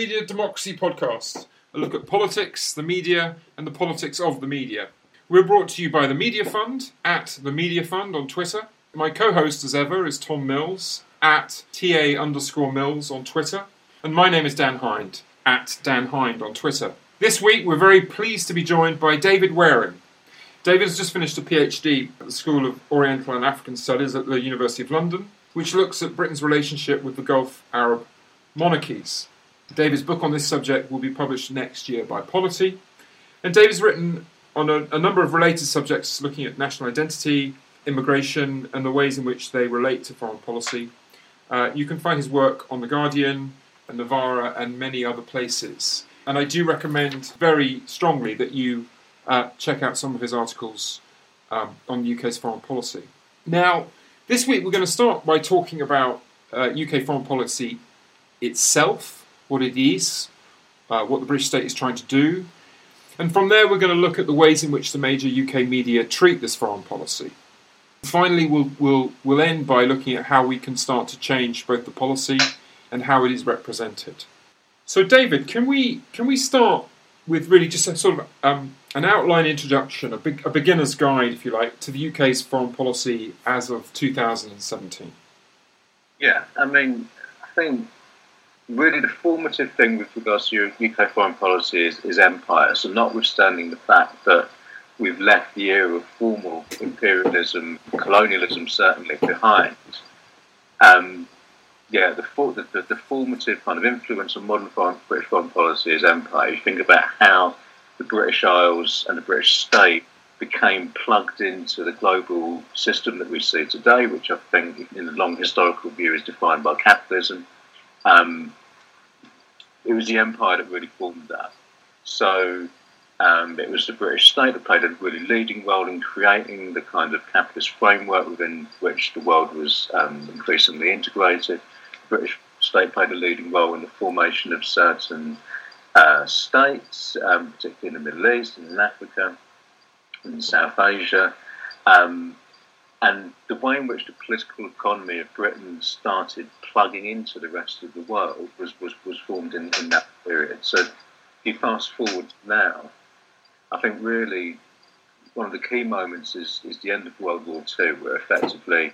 Media Democracy Podcast, a look at politics, the media, and the politics of the media. We're brought to you by the Media Fund, at the Media Fund on Twitter. My co host, as ever, is Tom Mills, at TA underscore Mills on Twitter. And my name is Dan Hind, at Dan Hind on Twitter. This week, we're very pleased to be joined by David Wearing. David has just finished a PhD at the School of Oriental and African Studies at the University of London, which looks at Britain's relationship with the Gulf Arab monarchies. David's book on this subject will be published next year by Polity. And David's written on a, a, number of related subjects looking at national identity, immigration, and the ways in which they relate to foreign policy. Uh, you can find his work on The Guardian, and Novara, and many other places. And I do recommend very strongly that you uh, check out some of his articles um, on the UK's foreign policy. Now, this week we're going to start by talking about uh, UK foreign policy itself, what it is, uh, what the British state is trying to do, and from there we're going to look at the ways in which the major UK media treat this foreign policy. Finally, we'll, we'll, we'll end by looking at how we can start to change both the policy and how it is represented. So, David, can we can we start with really just a sort of um, an outline introduction, a, big, a beginner's guide, if you like, to the UK's foreign policy as of 2017? Yeah, I mean, I think really the formative thing with regards to UK foreign policy is, is empire. So, notwithstanding the fact that we've left the era of formal imperialism, colonialism certainly behind, um, yeah, the, the, the, formative kind of influence of modern foreign, British foreign policy is empire. You think about how the British Isles and the British state became plugged into the global system that we see today, which I think, in the long historical view, is defined by capitalism. Um, it was the empire that really formed that. So um, it was the British state that played a really leading role in creating the kind of capitalist framework within which the world was um, increasingly integrated. The British state played a leading role in the formation of certain uh, states, um, particularly in the Middle East and in Africa and in South Asia. Um, and the way in which the political economy of Britain started plugging into the rest of the world was, was, was formed in, in that period. So if you fast forward now, I think really one of the key moments is, is the end of World War II, where effectively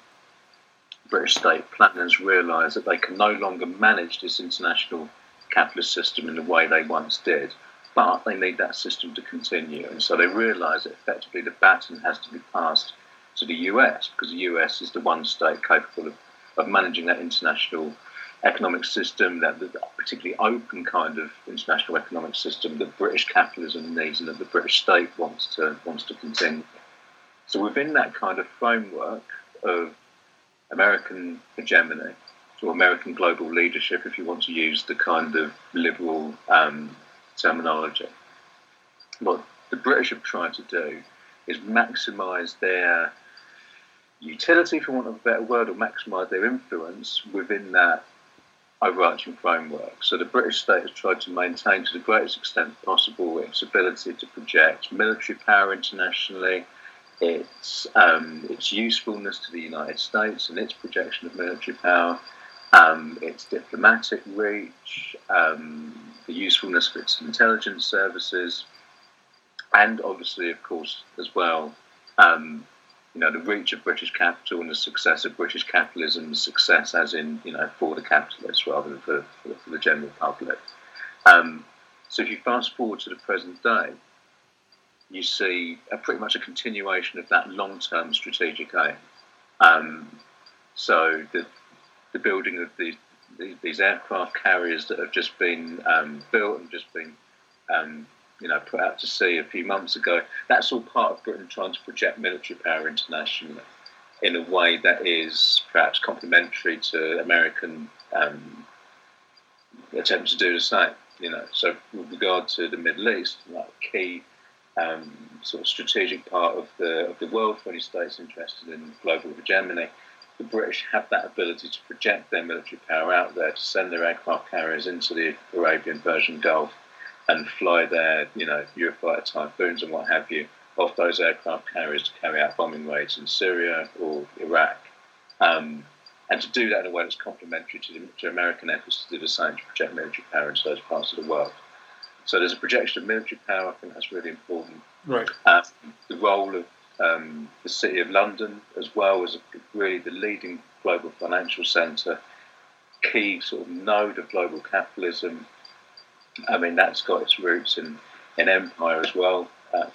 British state planners realise that they can no longer manage this international capitalist system in the way they once did, but they need that system to continue. And so they realise that effectively the baton has to be passed to the US because the US is the one state capable of, of managing that international economic system, that, that particularly open kind of international economic system that British capitalism needs and that the British state wants to wants to continue. So within that kind of framework of American hegemony or American global leadership, if you want to use the kind of liberal um, terminology, what the British have tried to do is maximise their utility, for want of a better word, or maximise their influence within that overarching framework. So the British state has tried to maintain to the greatest extent possible its ability to project military power internationally, its um, its usefulness to the United States and its projection of military power, um, its diplomatic reach, um, the usefulness of its intelligence services, and obviously, of course, as well, um, you know, the reach of British capital and the success of British capitalism, success as in, you know, for the capitalists rather than for, for, for the general public. Um, so if you fast forward to the present day, you see a, pretty much a continuation of that long-term strategic aim. Um, so the, the building of these, these aircraft carriers that have just been um, built and just been um, you know, put out to sea a few months ago. That's all part of Britain trying to project military power internationally in a way that is perhaps complementary to American um, attempts to do the same. You know, so with regard to the Middle East, like key um, sort of strategic part of the of the world for any states interested in global hegemony, the British have that ability to project their military power out there, to send their aircraft carriers into the Arabian Persian Gulf and fly their, you know, Eurofighter Typhoons and what have you off those aircraft carriers to carry out bombing raids in Syria or Iraq. Um, and to do that in a way that's complementary to, the, to American efforts to do the same to project military power into those parts of the world. So there's a projection of military power. I think that's really important. Right. Um, the role of um, the City of London, as well as really the leading global financial centre, key sort of node of global capitalism. I mean, that's got its roots in, in empire as well. Um,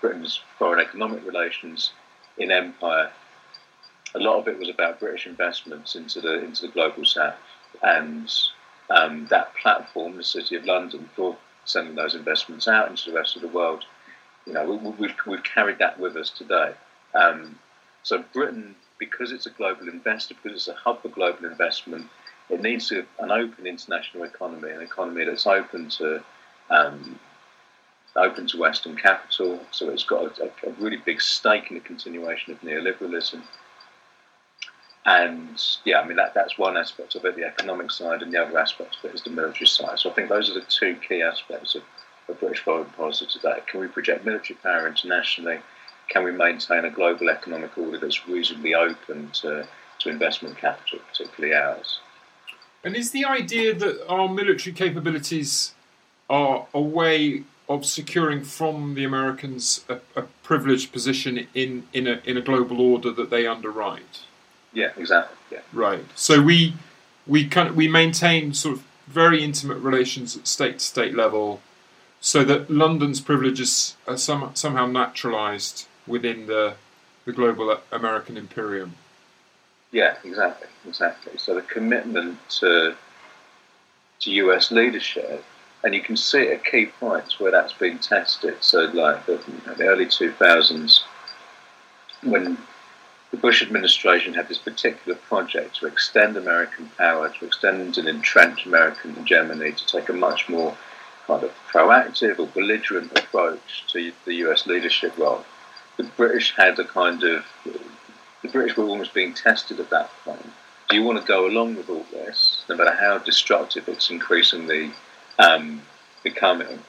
Britain's foreign economic relations in empire, a lot of it was about British investments into the into the global south, and um, that platform, the City of London, for sending those investments out into the rest of the world, you know, we, have we've carried that with us today. Um, so Britain, because it's a global investor, because it's a hub for global investment, it needs a, an open international economy, an economy that's open to um, open to Western capital. So it's got a, a, really big stake in the continuation of neoliberalism. And yeah, I mean that, that's one aspect of it, the economic side, and the other aspect of it is the military side. So I think those are the two key aspects of of British foreign policy today? Can we project military power internationally? Can we maintain a global economic order that's reasonably open to, to investment capital, particularly ours? And is the idea that our military capabilities are a way of securing from the Americans a, a privileged position in, in, a, in a global order that they underwrite? Yeah, exactly. Yeah. Right. So we we kind of, we maintain sort of very intimate relations at state to state level so that London's privileges are some, somehow naturalised within the the global American imperium. Yeah, exactly, exactly. So the commitment to to US leadership, and you can see at key points where that's been tested. So, like the, you know, the early two thousands, when the Bush administration had this particular project to extend American power, to extend and entrench American hegemony, to take a much more kind of proactive or belligerent approach to the US leadership role. The British had a kind of, the British were almost being tested at that point. Do you want to go along with all this, no matter how destructive it's increasingly um, becoming?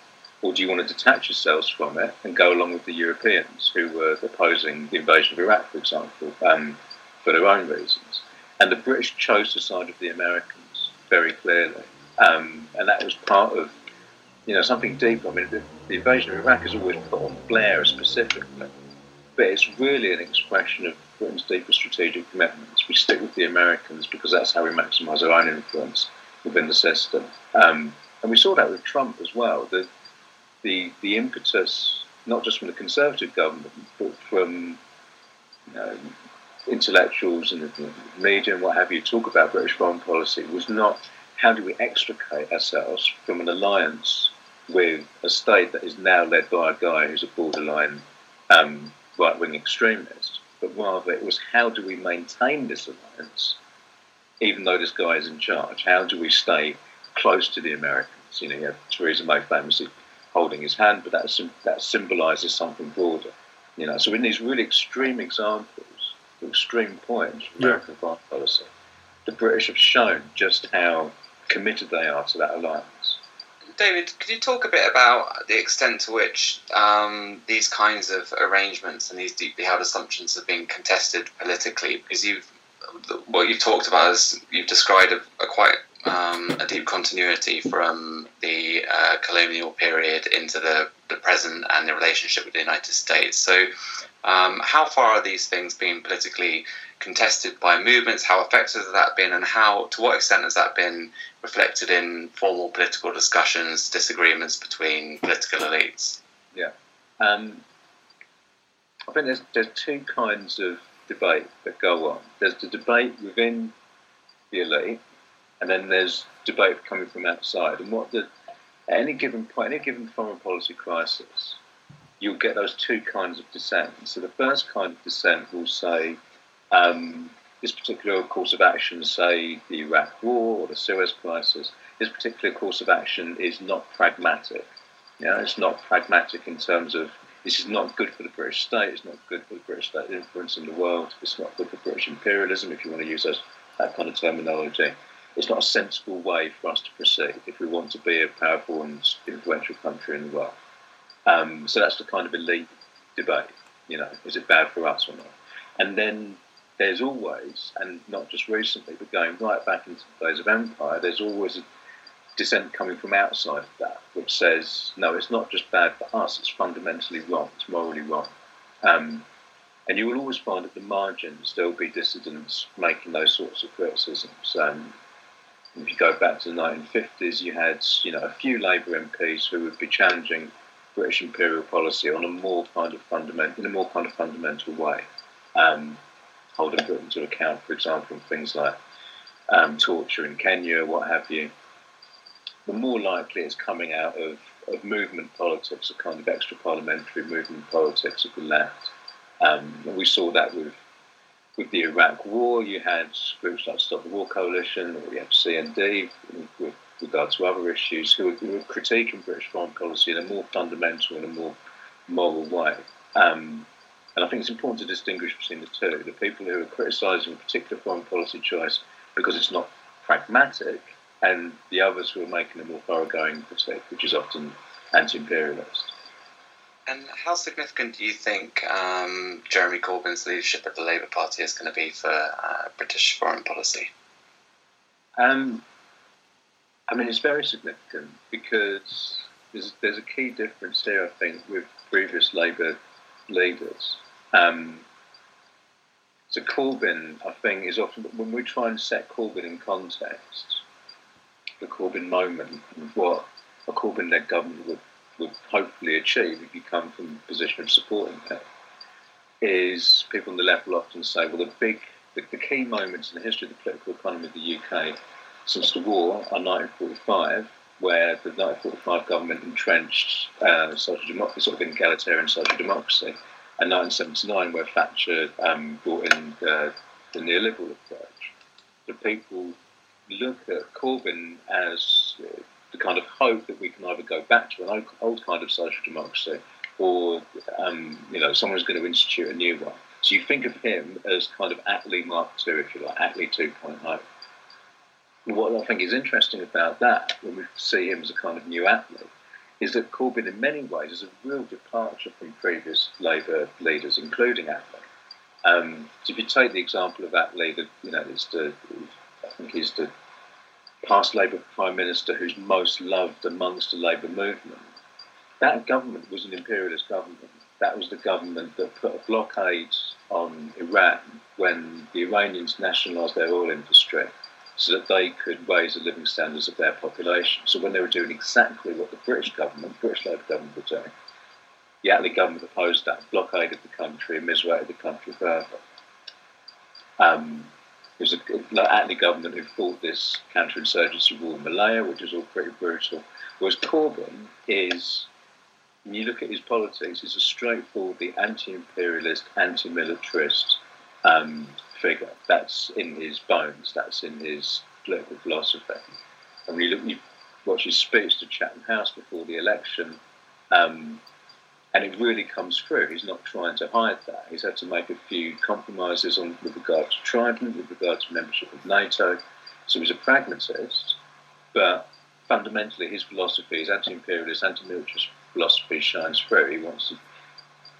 Or do you want to detach yourselves from it and go along with the Europeans who were opposing the invasion of Iraq, for example, um, for their own reasons? And the British chose the side of the Americans very clearly. Um, and that was part of you know, something deeper. I mean, the, the, invasion of Iraq is always put on Blair specifically, but it's really an expression of Britain's deeper strategic commitments. We stick with the Americans because that's how we maximise our own influence within the system. Um, and we saw that with Trump as well. The, the, the impetus, not just from the Conservative government, but from you know, intellectuals and the media and what have you, talk about British foreign policy was not how do we extricate ourselves from an alliance with a state that is now led by a guy who's a borderline um, right wing extremist, but rather it was how do we maintain this alliance even though this guy is in charge? How do we stay close to the Americans? You know, you have Theresa May famously holding his hand, but that, that symbolises something broader. You know, so in these really extreme examples, extreme points of American yeah. foreign policy, the British have shown just how committed they are to that alliance. David, could you talk a bit about the extent to which um, these kinds of arrangements and these deeply held assumptions have been contested politically? Because you've what you've talked about is you've described a, a quite um, a deep continuity from the uh, colonial period into the, the present and the relationship with the United States. So, um, how far are these things being politically contested by movements? How effective has that been, and how to what extent has that been reflected in formal political discussions, disagreements between political elites? Yeah, um, I think there's there's two kinds of debate that go on. There's the debate within the elite, and then there's debate coming from outside. And what the at any given point, any given foreign policy crisis, you'll get those two kinds of dissent. So the first kind of dissent will say um, this particular course of action, say the Iraq War or the Suez Crisis, this particular course of action is not pragmatic. Know, it's not pragmatic in terms of this is not good for the British state. It's not good for the British state influence in the world. It's not good for British imperialism, if you want to use those, that kind of terminology. It's not a sensible way for us to proceed if we want to be a powerful and influential country in the world. Um, so that's the kind of elite debate. You know, is it bad for us or not? And then there's always, and not just recently, but going right back into the days of empire, there's always a dissent coming from outside of that, which says, no, it's not just bad for us, it's fundamentally wrong, it's morally wrong. Um, and you will always find at the margins there'll be dissidents making those sorts of criticisms. Um, if you go back to the 1950s, you had you know a few Labour MPs who would be challenging British imperial policy on a more kind of fundamental, in a more kind of fundamental way, um, holding Britain to account, for example, on things like um, torture in Kenya, what have you the more likely it's coming out of, of movement politics, a kind of extra parliamentary movement politics of the left. Um, we saw that with with the Iraq War. You had groups like Stop the War Coalition, or you had CND with regard to other issues who were, critiquing British foreign policy in a more fundamental and a more moral way. Um, and I think it's important to distinguish between the two. The people who are criticising a particular foreign policy choice because it's not pragmatic and the others who are making a more thoroughgoing critique, which is often anti-imperialist. And how significant do you think um, Jeremy Corbyn's leadership of the Labour Party is going to be for uh, British foreign policy? Um, I mean, it's very significant because there's, there's a key difference here, I think, with previous Labour leaders. Um, so Corbyn, I think, is often when we try and set Corbyn in context, the Corbyn moment and what a Corbyn-led government would, would hopefully achieve if you come from a position of supporting it, is people on the left will often say, well, the big, the, the key moments in the history of the political economy of the UK since the war are 1945, where the 1945 government entrenched uh, social democracy, sort of egalitarian social democracy, and 1979, where Thatcher um, brought in the, the neoliberal approach. The people look at Corbyn as kind of hope that we can either go back to an old, kind of social democracy or, um, you know, someone who's going to institute a new one. So you think of him as kind of Attlee Mark II, if you like, Attlee 2.0. What I think is interesting about that, when we see him as a kind of new Attlee, is that Corbyn, in many ways, is a real departure from previous Labour leaders, including Attlee. Um, so if you take the example of Attlee, the, you know, it's the, I think he's the past Labour Prime Minister who's most loved amongst the Labour movement. That government was an imperialist government. That was the government that put a blockade on Iran when the Iranians nationalised their oil industry so that they could raise the living standards of their population. So when they were doing exactly what the British government, British Labour government were doing, the Attlee government opposed that, blockaded the country, and misrated the country further. Um, was a Attlee government who fought this counterinsurgency war in Malaya, which was all pretty brutal. Whereas Corbyn is, when you look at his politics, he's a straightforwardly anti-imperialist, anti-militarist um, figure. That's in his bones. That's in his political philosophy. And when you look, you watch his speech to Chatham House before the election. Um, and it really comes through. He's not trying to hide that. He's had to make a few compromises on with regard to Trident, with regard to membership of NATO. So he's a pragmatist, but fundamentally his philosophy, his anti-imperialist, anti-militarist philosophy shines through. He wants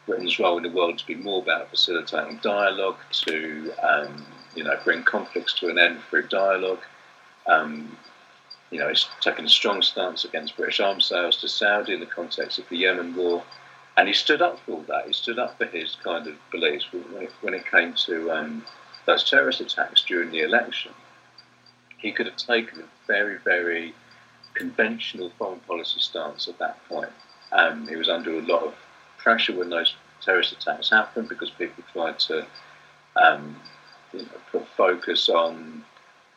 Britain's role in the world to be more about facilitating dialogue, to um, you know bring conflicts to an end through dialogue. Um, you know, he's taken a strong stance against British arms sales to Saudi in the context of the Yemen war. And he stood up for all that. He stood up for his kind of beliefs when it, came to um, those terrorist attacks during the election. He could have taken a very, very conventional foreign policy stance at that point. Um, he was under a lot of pressure when those terrorist attacks happened because people tried to um, you know, put focus on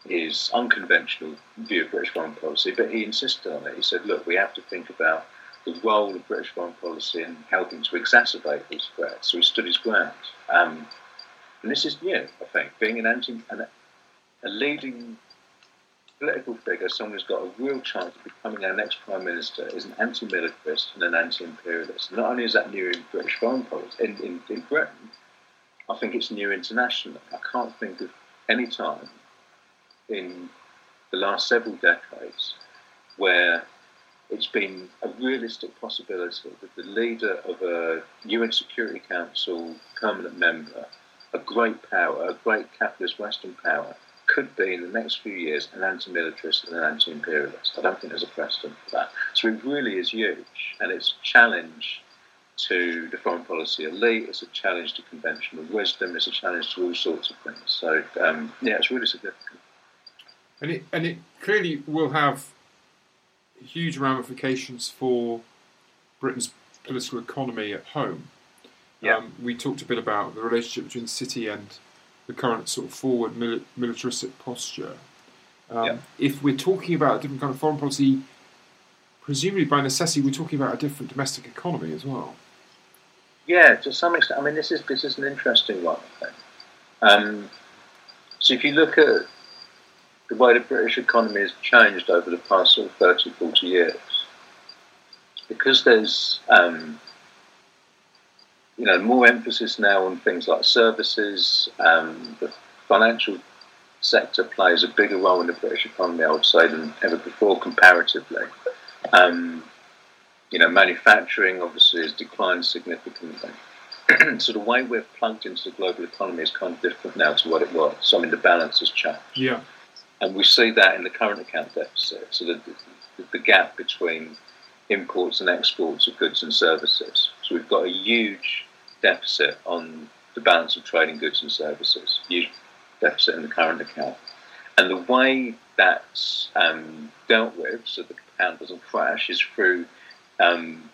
his unconventional view of British foreign policy, but he insisted on it. He said, look, we have to think about the role of British foreign policy in helping to exacerbate these threats. So he stood his ground. Um, and this is new, I think, being an anti, an, a leading political figure, someone who's got a real chance of becoming our next prime minister, is an anti-militarist and an anti-imperialist. Not only is that new in British foreign policy, in, in, in Britain, I think it's new internationally. I can't think of any time in the last several decades where it's been a realistic possibility that the leader of a UN Security Council permanent member, a great power, a great capitalist Western power, could be in the next few years an anti-militarist and an anti-imperialist. I don't think there's a precedent for that. So it really is huge, and it's a challenge to the foreign policy elite. It's a challenge to conventional wisdom. It's a challenge to all sorts of things. So um, yeah, it's really significant. And it and it clearly will have huge ramifications for Britain's political economy at home. Yeah. Um, we talked a bit about the relationship between the city and the current sort of forward mili- militaristic posture. Um, Yeah. If we're talking about a different kind of foreign policy, presumably by necessity, we're talking about a different domestic economy as well. Yeah, to some extent. I mean, this is this is an interesting one. Um, so if you look at the way the British economy has changed over the past sort of 30, 40 years, because there's um, you know more emphasis now on things like services, um, the financial sector plays a bigger role in the British economy, I would say, than ever before comparatively. Um, you know, manufacturing obviously has declined significantly. so the way we're plugged into the global economy is kind of different now to what it was. So I mean, the balance has changed, Yeah. And we see that in the current account deficit. So the, the, the gap between imports and exports of goods and services. So we've got a huge deficit on the balance of trading goods and services. Huge deficit in the current account, and the way that's um, dealt with, so the pound doesn't crash, is through um,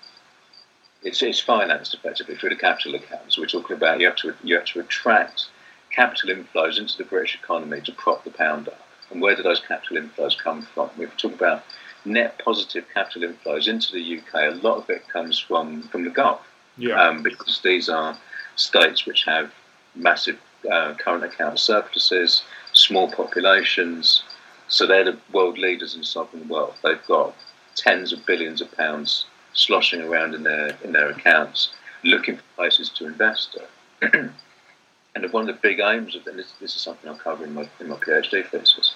it's, it's financed effectively through the capital account. So we're talking about you have to you have to attract capital inflows into the British economy to prop the pound up. And where do those capital inflows come from? We've talked about net positive capital inflows into the UK. A lot of it comes from from the Gulf Yeah. um, because these are states which have massive uh, current account surpluses, small populations. So they're the world leaders in sovereign wealth. They've got tens of billions of pounds sloshing around in their in their accounts, looking for places to invest in. and one of the big aims of and this, this is something I'll cover in my in my PhD thesis.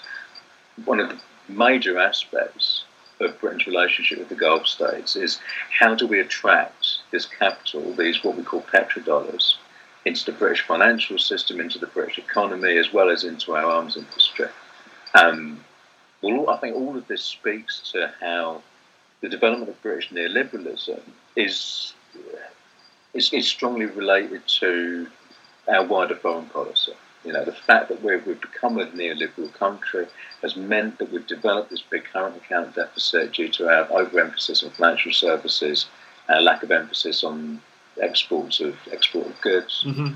One of the major aspects of Britain's relationship with the Gulf states is how do we attract this capital, these what we call petrodollars, into the British financial system, into the British economy, as well as into our arms industry. Um, well, I think all of this speaks to how the development of British neoliberalism is, is, is strongly related to our wider foreign policy. You know, the fact that we've, become a neoliberal country has meant that we've developed this big current account deficit due to our overemphasis on financial services, our lack of emphasis on exports of export of goods, hmm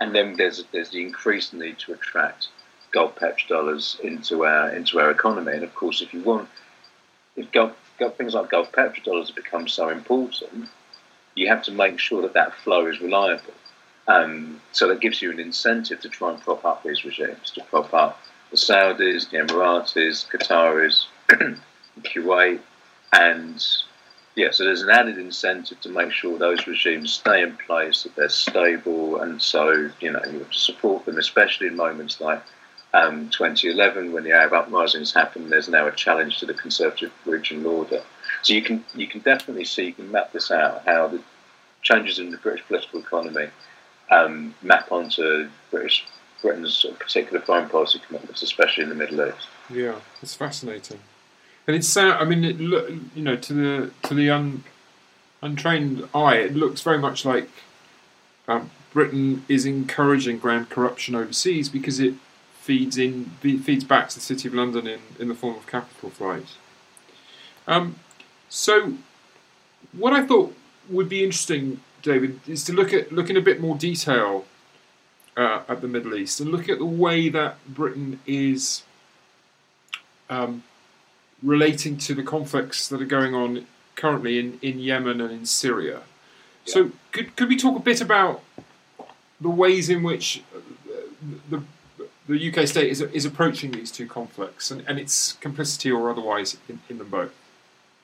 and then there's there's the increased need to attract Gulf petrodollars into our into our economy. And of course, if you want, if Gulf, Gulf things like Gulf petrodollars have become so important, you have to make sure that that flow is reliable. Um, so that gives you an incentive to try and prop up these regimes, to prop up the Saudis, the Emiratis, Qataris, Kuwait, and yeah, so there's an added incentive to make sure those regimes stay in place, that they're stable, and so you know you have to support them, especially in moments like um, 2011 when the Arab uprisings happened. There's now a challenge to the conservative regional order. So you can you can definitely see you can map this out how the changes in the British political economy um, map onto British Britain's particular foreign policy commitments, especially in the Middle East. Yeah, it's fascinating, and it's sound. I mean, it look, you know, to the to the un, untrained eye, it looks very much like um, Britain is encouraging grand corruption overseas because it feeds in feeds back to the city of London in, in the form of capital flight. Um, so, what I thought would be interesting, David, is to look at look in a bit more detail uh, at the Middle East and look at the way that Britain is um, relating to the conflicts that are going on currently in, in Yemen and in Syria. So, could, could we talk a bit about the ways in which uh, the the UK state is, is approaching these two conflicts and, and its complicity or otherwise in, in them both.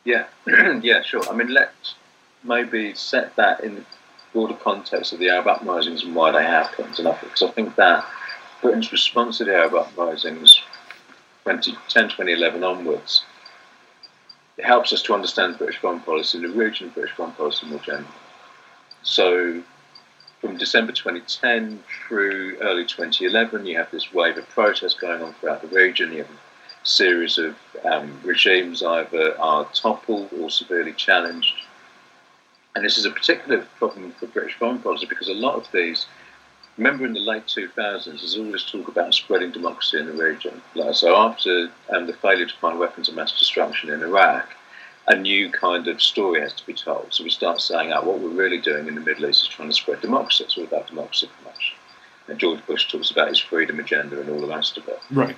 Yeah, yeah, sure. I mean, let's maybe set that in the broader context of the Arab uprisings and why they happened, and because I think that Britain's response to the Arab uprisings 2010, 2011 onwards, it helps us to understand British foreign policy, in the region British foreign policy more generally. So, from December 2010 through early 2011, you have this wave of protests going on throughout the region. You have a series of um, regimes either are toppled or severely challenged. And this is a particular problem for British foreign policy because a lot of these remember in the late 2000s, there's all this talk about spreading democracy in the region. Like, so after um, the failure to find weapons of mass destruction in Iraq, a new kind of story has to be told. So we start saying, oh, what we're really doing in the Middle East is trying to spread democracy. It's all about democracy promotion. And George Bush talks about his freedom agenda and all the rest of it. Right.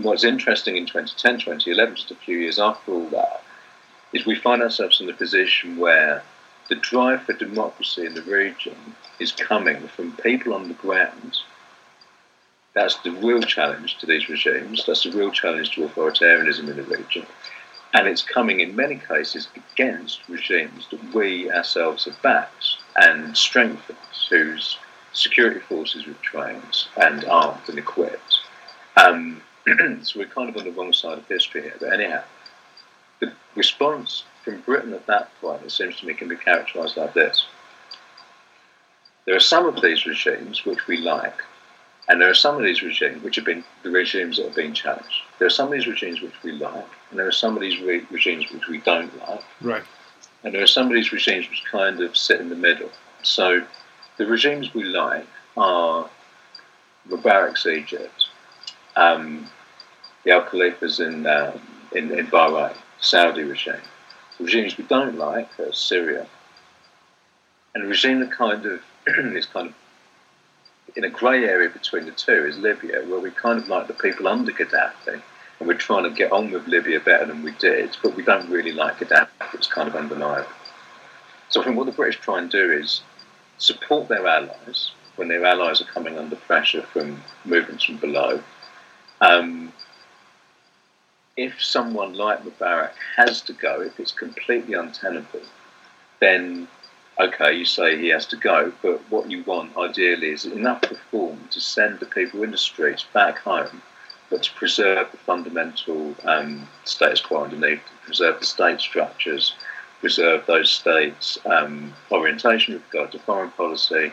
What's interesting in 2010, 2011, just a few years after all that, is we find ourselves in a position where the drive for democracy in the region is coming from people on the ground. That's the real challenge to these regimes. That's the real challenge to authoritarianism in the region. And it's coming in many cases against regimes that we ourselves have backed and strengthened, whose security forces we've trained and armed and equipped. Um, so we're kind of on the wrong side of history here. But anyhow, the response from Britain at that point, it seems to me, can be characterised like this. There are some of these regimes which we like, and there are some of these regimes which have been the regimes that have been challenged. There are some of these regimes which we like, and there are some of these re- regimes which we don't like. Right. And there are some of these regimes which kind of sit in the middle. So the regimes we like are Mubarak's Egypt, um, the Al Khalifa's in, uh, in, in Bahrain, Saudi regime. Regimes we don't like are Syria, and a regime that kind of is kind of in a grey area between the two is Libya, where we kind of like the people under Gaddafi, and we're trying to get on with Libya better than we did, but we don't really like Gaddafi. It's kind of undeniable. So I think what the British try and do is support their allies when their allies are coming under pressure from movements from below. Um, if someone like Mubarak has to go, if it's completely untenable, then okay, you say he has to go, but what you want ideally is enough reform to send the people in the streets back home, but to preserve the fundamental um, status quo underneath, preserve the state structures, preserve those states' um, orientation with regard to foreign policy,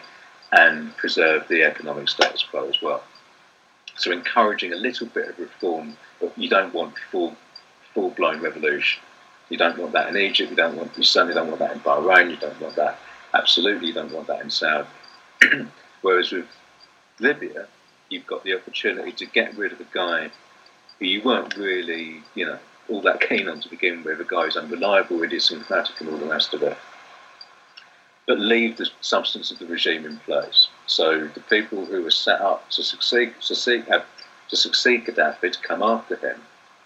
and preserve the economic status quo as well. So encouraging a little bit of reform, but you don't want full full blown revolution. You don't want that in Egypt. You don't want. You certainly don't want that in Bahrain. You don't want that. Absolutely, you don't want that in Saudi. Whereas with Libya, you've got the opportunity to get rid of a guy who you weren't really, you know, all that keen on to begin with. A guy who's unreliable, idiosyncratic, and all the rest of it. But leave the substance of the regime in place. So the people who were set up to succeed, to succeed, to succeed Gaddafi, to come after him,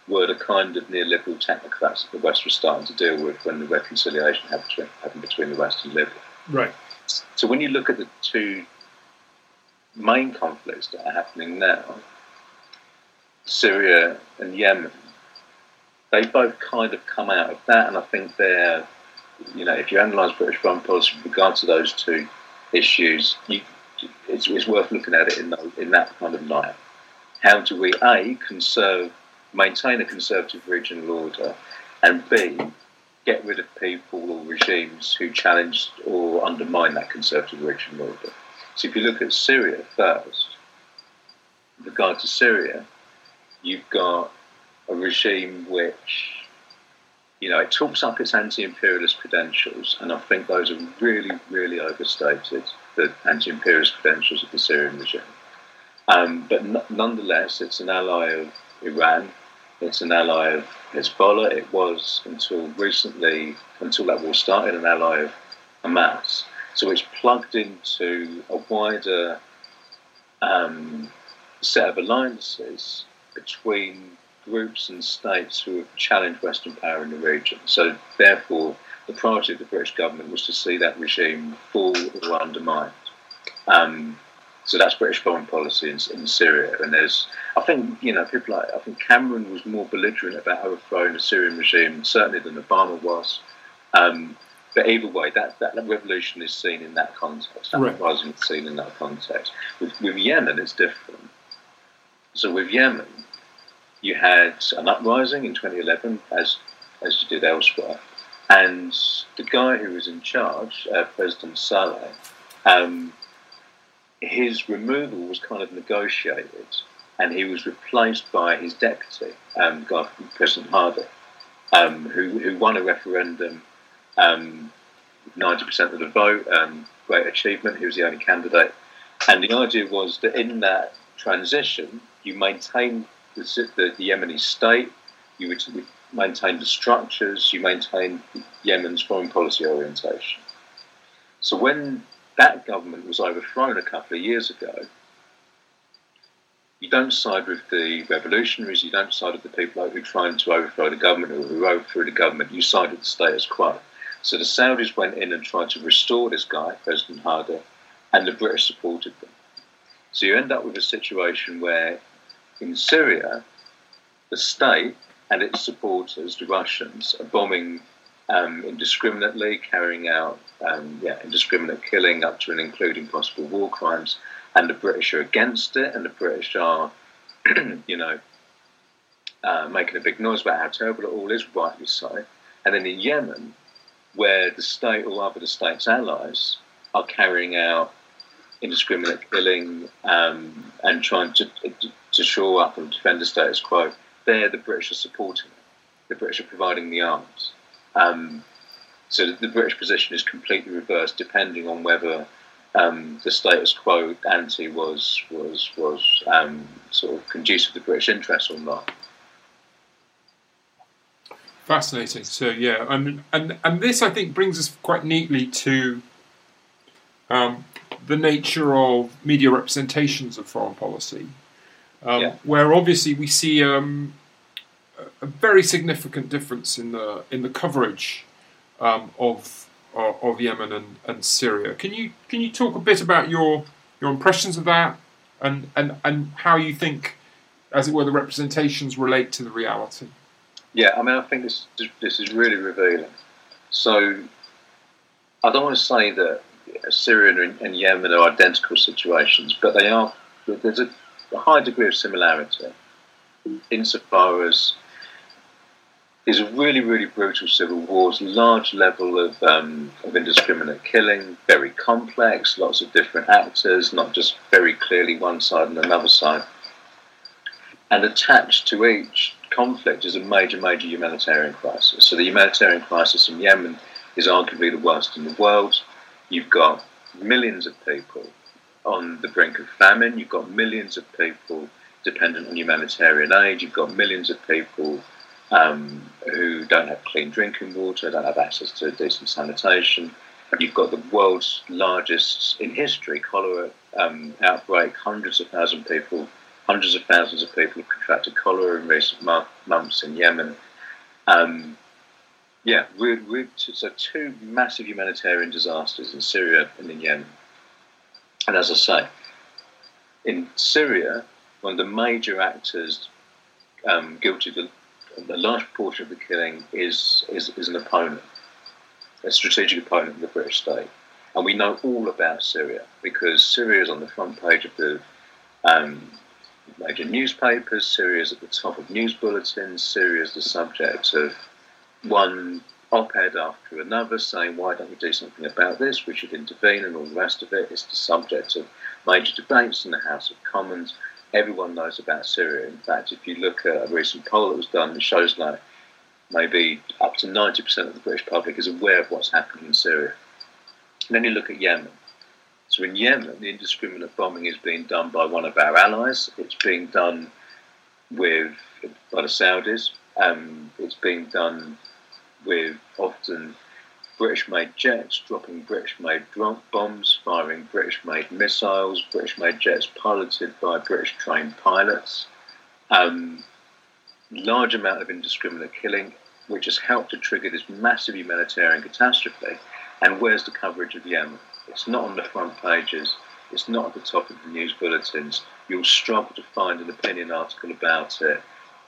were the kind of neoliberal technocrats that the West was starting to deal with when the reconciliation happened between the West and Libya. Right. So when you look at the two main conflicts that are happening now, Syria and Yemen, they both kind of come out of that, and I think they're, you know, if you analyse British foreign policy with regard to those two issues, you, it's, it's, worth looking at it in, the, in that kind of light. How do we, A, conserve maintain a conservative regional order, and B, get rid of people or regimes who challenge or undermine that conservative regional order. So if you look at Syria first, with regard to Syria, you've got a regime which, you know, it talks up its anti-imperialist credentials, and I think those are really, really overstated, the anti-imperialist credentials of the Syrian regime. Um, but n- nonetheless, it's an ally of Iran, it's an ally of Hezbollah. It was until recently, until that war started, an ally of Hamas. So it's plugged into a wider um, set of alliances between groups and states who have challenged Western power in the region. So therefore, the priority of the British government was to see that regime fall or undermined. Um, So that's British foreign policy in, in, Syria. And there's, I think, you know, people like, I think Cameron was more belligerent about overthrowing the Syrian regime, certainly than Obama was. Um, but either way, that, that, revolution is seen in that context. That right. uprising is seen in that context. With, with Yemen, it's different. So with Yemen, you had an uprising in 2011, as as you did elsewhere, and the guy who was in charge, uh, President Saleh, um, his removal was kind of negotiated, and he was replaced by his deputy, um, guy, President Hadi, um, who who won a referendum. Um, 90% of the vote, um, great achievement. He was the only candidate. And the idea was that in that transition, you maintain the, the, the Yemeni state, you would maintain the structures, you maintain Yemen's foreign policy orientation. So when that government was overthrown a couple of years ago, you don't side with the revolutionaries, you don't side with the people who are trying to overthrow the government or who overthrew the government, you side with the status quo. So the Saudis went in and tried to restore this guy, President Hadi, and the British supported them. So you end up with a situation where in Syria, the state and its supporters, the Russians, are bombing um, indiscriminately, carrying out um, yeah, indiscriminate killing up to and including possible war crimes, and the British are against it, and the British are, you know, uh, making a big noise about how terrible it all is, rightly so. And then in Yemen, where the state, or rather the state's allies, are carrying out indiscriminate killing um, and trying to, to shore up and defend the status quo, there the British are supporting it. The British are providing the arms. Um, so the British position is completely reversed depending on whether um, the status quo ante was was was um, sort of conducive to British interests or not. Fascinating. So yeah, and and and this I think brings us quite neatly to um, the nature of media representations of foreign policy, um, yeah. where obviously we see um, a very significant difference in the in the coverage um, of of Yemen and, and Syria. Can you can you talk a bit about your your impressions of that and and and how you think, as it were, the representations relate to the reality? Yeah, I mean, I think this this is really revealing. So, I don't want to say that Syria and Yemen are identical situations, but they are. There's a high degree of similarity insofar as these are really, really brutal civil wars, large level of, um, of indiscriminate killing, very complex, lots of different actors, not just very clearly one side and another side. And attached to each conflict is a major, major humanitarian crisis. So the humanitarian crisis in Yemen is arguably the worst in the world. You've got millions of people on the brink of famine. You've got millions of people dependent on humanitarian aid. You've got millions of people um, who don't have clean drinking water, don't have access to decent sanitation. You've got the world's largest in history cholera um, outbreak. Hundreds of thousands of people, hundreds of thousands of people have contracted cholera in recent months in Yemen. Um, yeah, we're, we're so two massive humanitarian disasters in Syria and in Yemen. And as I say, in Syria, one of the major actors um, guilty of the, large portion of the killing is, is, is an opponent, a strategic opponent of the British state. And we know all about Syria because Syria is on the front page of the um, major newspapers, Syria is at the top of news bulletins, Syria is the subject of one op ed after another saying, why don't we do something about this? We should intervene, and all the rest of it. It's the subject of major debates in the House of Commons. Everyone knows about Syria. In fact, if you look at a recent poll that was done, it shows that maybe up to 90% of the British public is aware of what's happening in Syria. And then you look at Yemen. So in Yemen, the indiscriminate bombing is being done by one of our allies. It's being done with by the Saudis. Um, it's being done with often British made jets dropping British made bombs, firing British made missiles, British made jets piloted by British trained pilots. Um, large amount of indiscriminate killing, which has helped to trigger this massive humanitarian catastrophe. And where's the coverage of Yemen? It's not on the front pages. It's not at the top of the news bulletins. You'll struggle to find an opinion article about it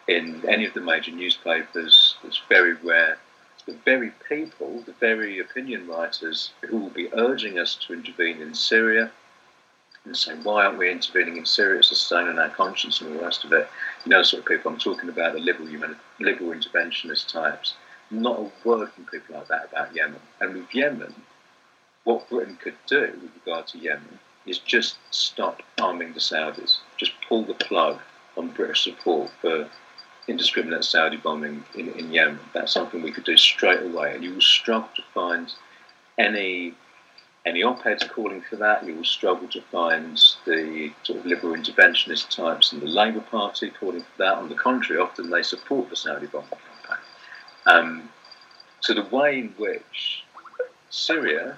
in any of the major newspapers. It's very rare. The very people, the very opinion writers who will be urging us to intervene in Syria and saying, why aren't we intervening in Syria? It's a stain on our conscience and all the rest of it. You know, the sort of people I'm talking about, the liberal, liberal interventionist types. Not a word from people like that about Yemen. And with Yemen, what Britain could do with regard to Yemen is just stop arming the Saudis, just pull the plug on British support for indiscriminate Saudi bombing in, in Yemen. That's something we could do straight away, and you will struggle to find any any op-eds calling for that. You will struggle to find the sort of liberal interventionist types in the Labour Party calling for that. On the contrary, often they support the Saudi bombing campaign. Um, so the way in which Syria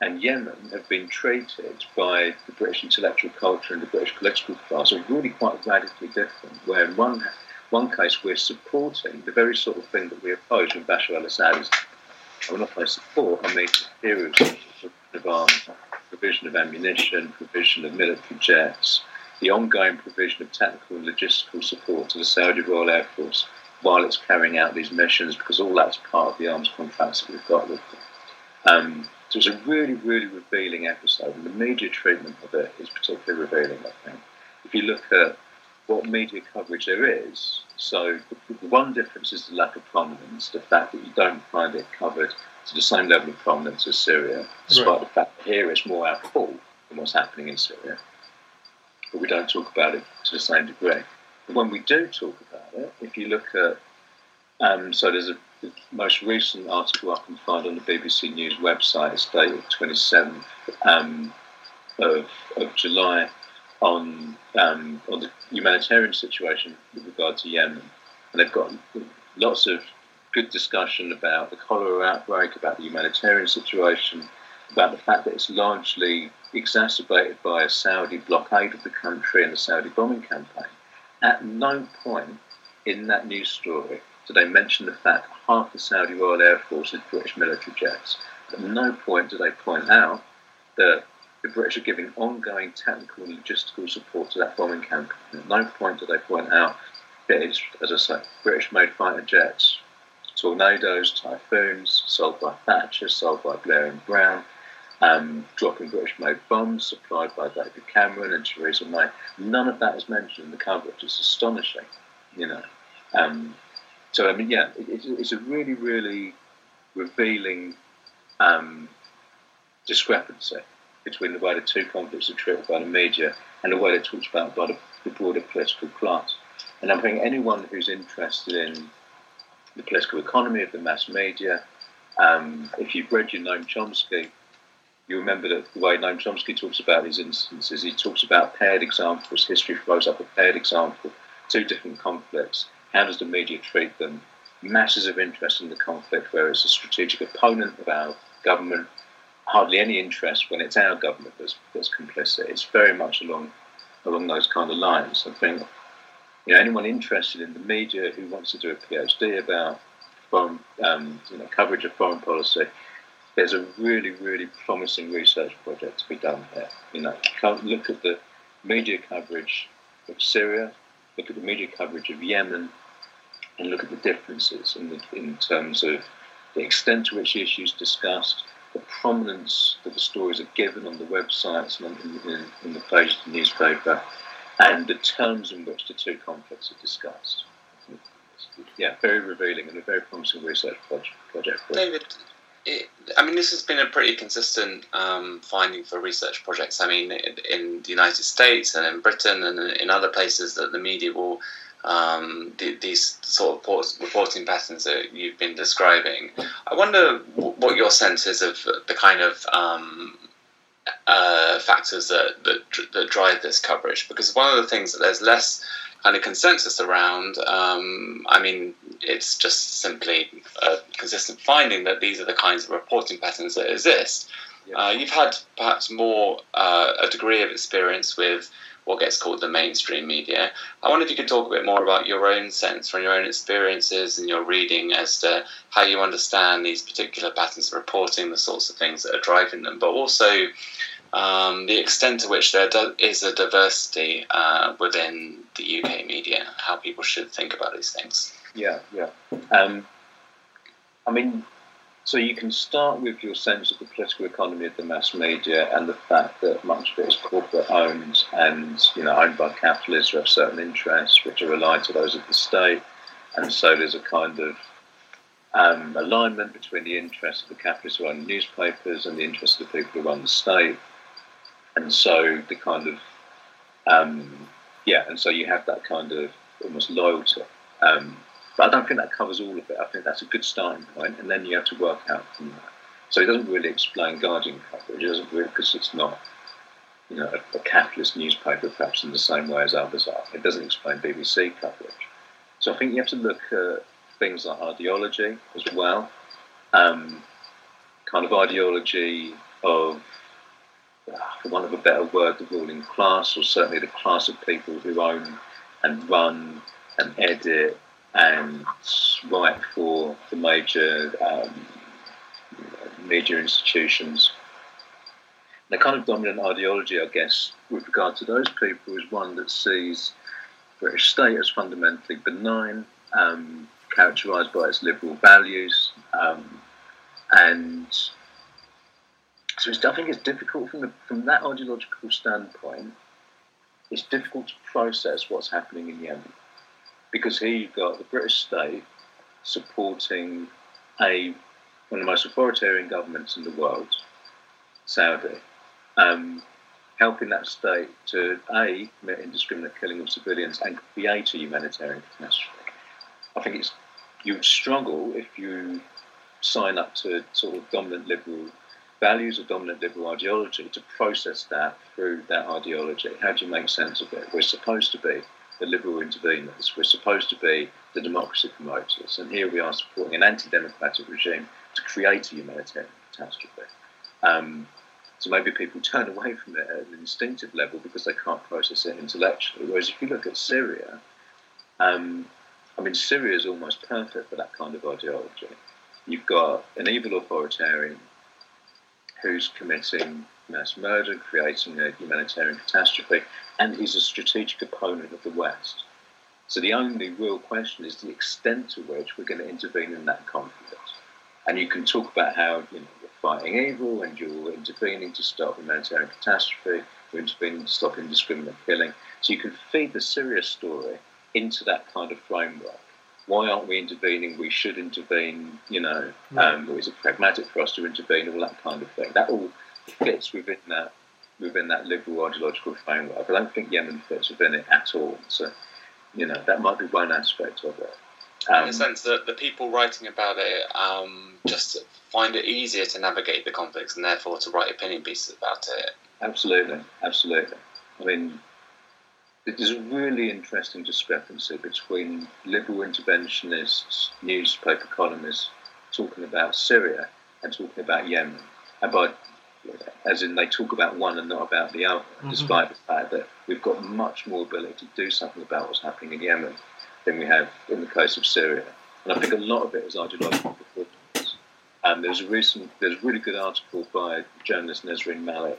and Yemen have been treated by the British intellectual culture and the British political class are really quite radically different. Where one one case we're supporting the very sort of thing that we oppose when Bashar al-Assad is. I will not say support. I mean areas of arms, provision of ammunition, provision of military jets, the ongoing provision of technical and logistical support to the Saudi Royal Air Force while it's carrying out these missions, because all that's part of the arms contracts that we've got with them. Um, so it's a really, really revealing episode, and the media treatment of it is particularly revealing, I think. If you look at what media coverage there is, so the one difference is the lack of prominence, the fact that you don't find it covered to the same level of prominence as Syria, despite right. the fact that here it's more our fault than what's happening in Syria. But we don't talk about it to the same degree. But when we do talk about it, if you look at, um, so there's a the most recent article I can find on the BBC News website is dated 27th um, of, of July on um, on the humanitarian situation with regard to Yemen, and they've got lots of good discussion about the cholera outbreak, about the humanitarian situation, about the fact that it's largely exacerbated by a Saudi blockade of the country and a Saudi bombing campaign. At no point in that news story did they mention the fact that half the Saudi Royal Air Force is British military jets. At no point did they point out that the British are giving ongoing technical and logistical support to that bombing campaign. At no point do they point out that it's, as I say, British made fighter jets, tornadoes, typhoons, sold by Thatcher, sold by Blair and Brown, um, dropping British made bombs supplied by David Cameron and Theresa May. None of that is mentioned in the coverage. It's astonishing, you know. Um, so I mean, yeah, it, it's a really, really revealing um, discrepancy between the way the two conflicts are treated by the media and the way they're talked about by the, the broader political class. And I think anyone who's interested in the political economy of the mass media, um, if you've read your Noam Chomsky, you remember that the way Noam Chomsky talks about these instances, he talks about paired examples. History throws up a paired example, two different conflicts, how does the media treat them? Masses of interest in the conflict, where it's a strategic opponent of our government. Hardly any interest when it's our government that's, that's complicit. It's very much along along those kind of lines. I think you know anyone interested in the media who wants to do a PhD about foreign um, you know, coverage of foreign policy, there's a really really promising research project to be done here. You know, look at the media coverage of Syria, look at the media coverage of Yemen, and look at the differences in, the, in terms of the extent to which the issues discussed, the prominence that the stories are given on the websites and in, in, in the pages of the newspaper, and the terms in which the two conflicts are discussed. Yeah, very revealing and a very promising research project. David, it, I mean, this has been a pretty consistent um, finding for research projects. I mean, in the United States and in Britain and in other places that the media will um, the, these sort of reporting patterns that you've been describing. I wonder what your sense is of the kind of um, uh, factors that, that, that drive this coverage, because one of the things that there's less kind of consensus around. Um, I mean, it's just simply a consistent finding that these are the kinds of reporting patterns that exist. Uh, you've had perhaps more uh, a degree of experience with what gets called the mainstream media. I wonder if you could talk a bit more about your own sense from your own experiences and your reading as to how you understand these particular patterns of reporting, the sorts of things that are driving them, but also um, the extent to which there is a diversity uh, within the UK media, how people should think about these things. Yeah, yeah. Um, I mean, so you can start with your sense of the political economy of the mass media and the fact that much of it is corporate owned and you know owned by capitalists who have certain interests which are allied to those of the state, and so there's a kind of um, alignment between the interests of the capitalists who own newspapers and the interests of the people who run the state, and so the kind of um, yeah, and so you have that kind of almost loyalty. Um, but I don't think that covers all of it. I think that's a good starting point, and then you have to work out from that. So it doesn't really explain Guardian coverage. It doesn't really because it's not, you know, a, a, capitalist newspaper perhaps in the same way as others are. It doesn't explain BBC coverage. So I think you have to look at things like ideology as well, um, kind of ideology of, for want of a better word, the ruling class, or certainly the class of people who own and run and edit and right for the major um, major institutions. The kind of dominant ideology, I guess, with regard to those people, is one that sees British state as fundamentally benign, um, characterised by its liberal values, um, and so I think it's difficult from the, from that ideological standpoint. It's difficult to process what's happening in Yemen because here you've got the British state supporting a one of the most authoritarian governments in the world, Saudi, um, helping that state to a commit indiscriminate killing of civilians and create a humanitarian catastrophe. I think it's you would struggle if you sign up to sort of dominant liberal values or dominant liberal ideology to process that through that ideology. How do you make sense of it? We're supposed to be the liberal interveners. We're supposed to be the democracy promoters, and here we are supporting an anti-democratic regime to create a humanitarian catastrophe. Um, so maybe people turn away from it at an instinctive level because they can't process it intellectually. Whereas if you look at Syria, um, I mean, Syria is almost perfect for that kind of ideology. You've got an evil authoritarian who's committing mass murder, creating a humanitarian catastrophe, and he's a strategic opponent of the West. So the only real question is the extent to which we're going to intervene in that conflict. And you can talk about how you know you're fighting evil and you're intervening to stop humanitarian catastrophe, you're intervening to stop indiscriminate killing. So you can feed the Syria story into that kind of framework. Why aren't we intervening? We should intervene. You know, um, is it pragmatic for us to intervene? All that kind of thing. That all fits within that within that liberal ideological framework. I don't think Yemen fits within it at all. So, you know, that might be one aspect of it. Um, in the sense that the people writing about it um, just find it easier to navigate the conflicts and therefore to write opinion pieces about it. Absolutely, absolutely. I mean, there's a really interesting discrepancy between liberal interventionists, newspaper columnists talking about Syria and talking about Yemen. And by as in they talk about one and not about the other, mm-hmm. despite the fact that we've got much more ability to do something about what's happening in Yemen than we have in the case of Syria. And I think a lot of it is ideological performance. And there's a recent, there's a really good article by journalist Nesrine Malik.